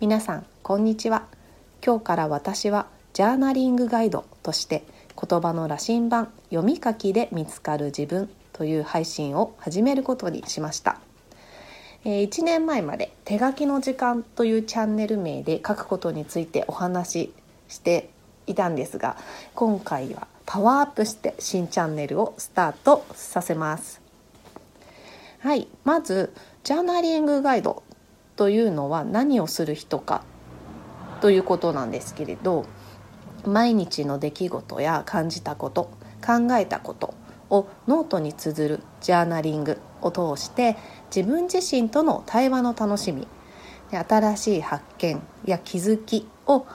皆さんこんにちは。今日から私はジャーナリングガイドとして言葉の羅針盤読み書きで見つかる自分という配信を始めることにしました。え1年前まで手書きの時間というチャンネル名で書くことについてお話ししていたんですが今回はパワーアップして新チャンネルをスタートさせます。はいまずジャーナリングガイドというのは何をする人かということなんですけれど毎日の出来事や感じたこと考えたことをノートに綴るジャーナリングを通して自分自身との対話の楽しみ新しい発見や気づきを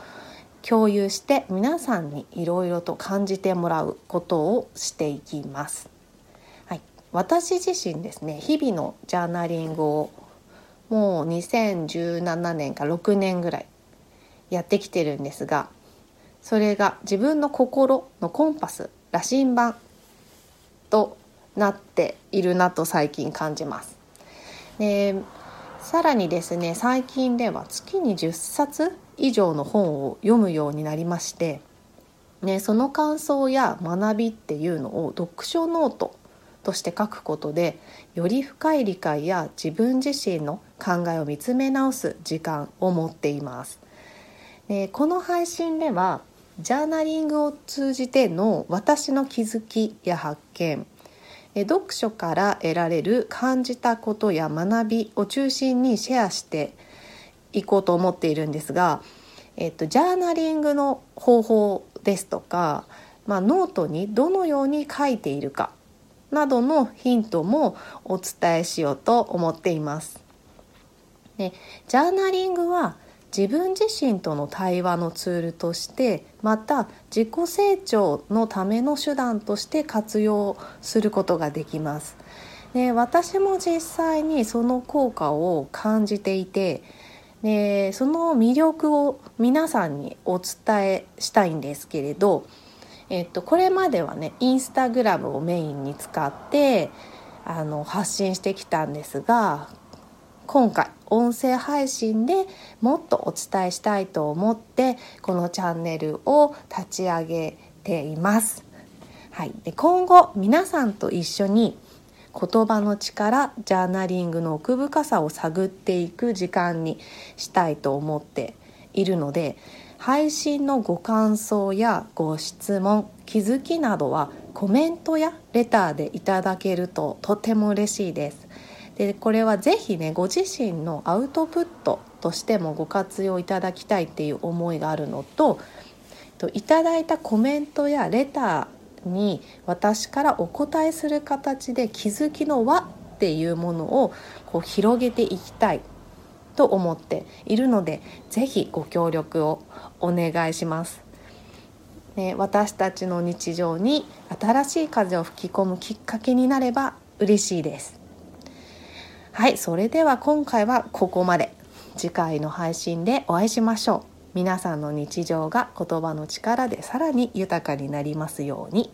共有して皆さんにいろいろと感じてもらうことをしていきます。はい私自身ですね日々のジャーナリングをもう2017年か6年ぐらいやってきてるんですがそれが自分の心のコンパス羅針盤となっているなと最近感じます。でさらにですね最近では月に10冊以上の本を読むようになりまして、ね、その感想や学びっていうのを読書ノートとして書くことでより深い理解や自分自身の考えを見つめ直す時間を持っています。でこの配信ではジャーナリングを通じての私の気づきや発見読書から得られる感じたことや学びを中心にシェアしていこうと思っているんですが、えっと、ジャーナリングの方法ですとか、まあ、ノートにどのように書いているかなどのヒントもお伝えしようと思っています。でジャーナリングは自分自身との対話のツールとしてまた自己成長のための手段として活用することができます。で私も実際にその効果を感じていてでその魅力を皆さんにお伝えしたいんですけれどえっと、これまではねインスタグラムをメインに使ってあの発信してきたんですが今回音声配信でもっとお伝えしたいと思ってこのチャンネルを立ち上げています。はい、で今後皆さんと一緒に言葉の力ジャーナリングの奥深さを探っていく時間にしたいと思っているので配信のご感想やご質問気づきなどはコメントやレターでいただけるととても嬉しいですでこれはぜひねご自身のアウトプットとしてもご活用いただきたいっていう思いがあるのといただいたコメントやレターに私からお答えする形で気づきの輪っていうものをこう広げていきたいと思っているのでぜひご協力をお願いします。ね、私たちの日常に新しい風を吹き込むきっかけになれば嬉しいです。はい、それでは今回はここまで。次回の配信でお会いしましょう。皆さんの日常が言葉の力でさらに豊かになりますように。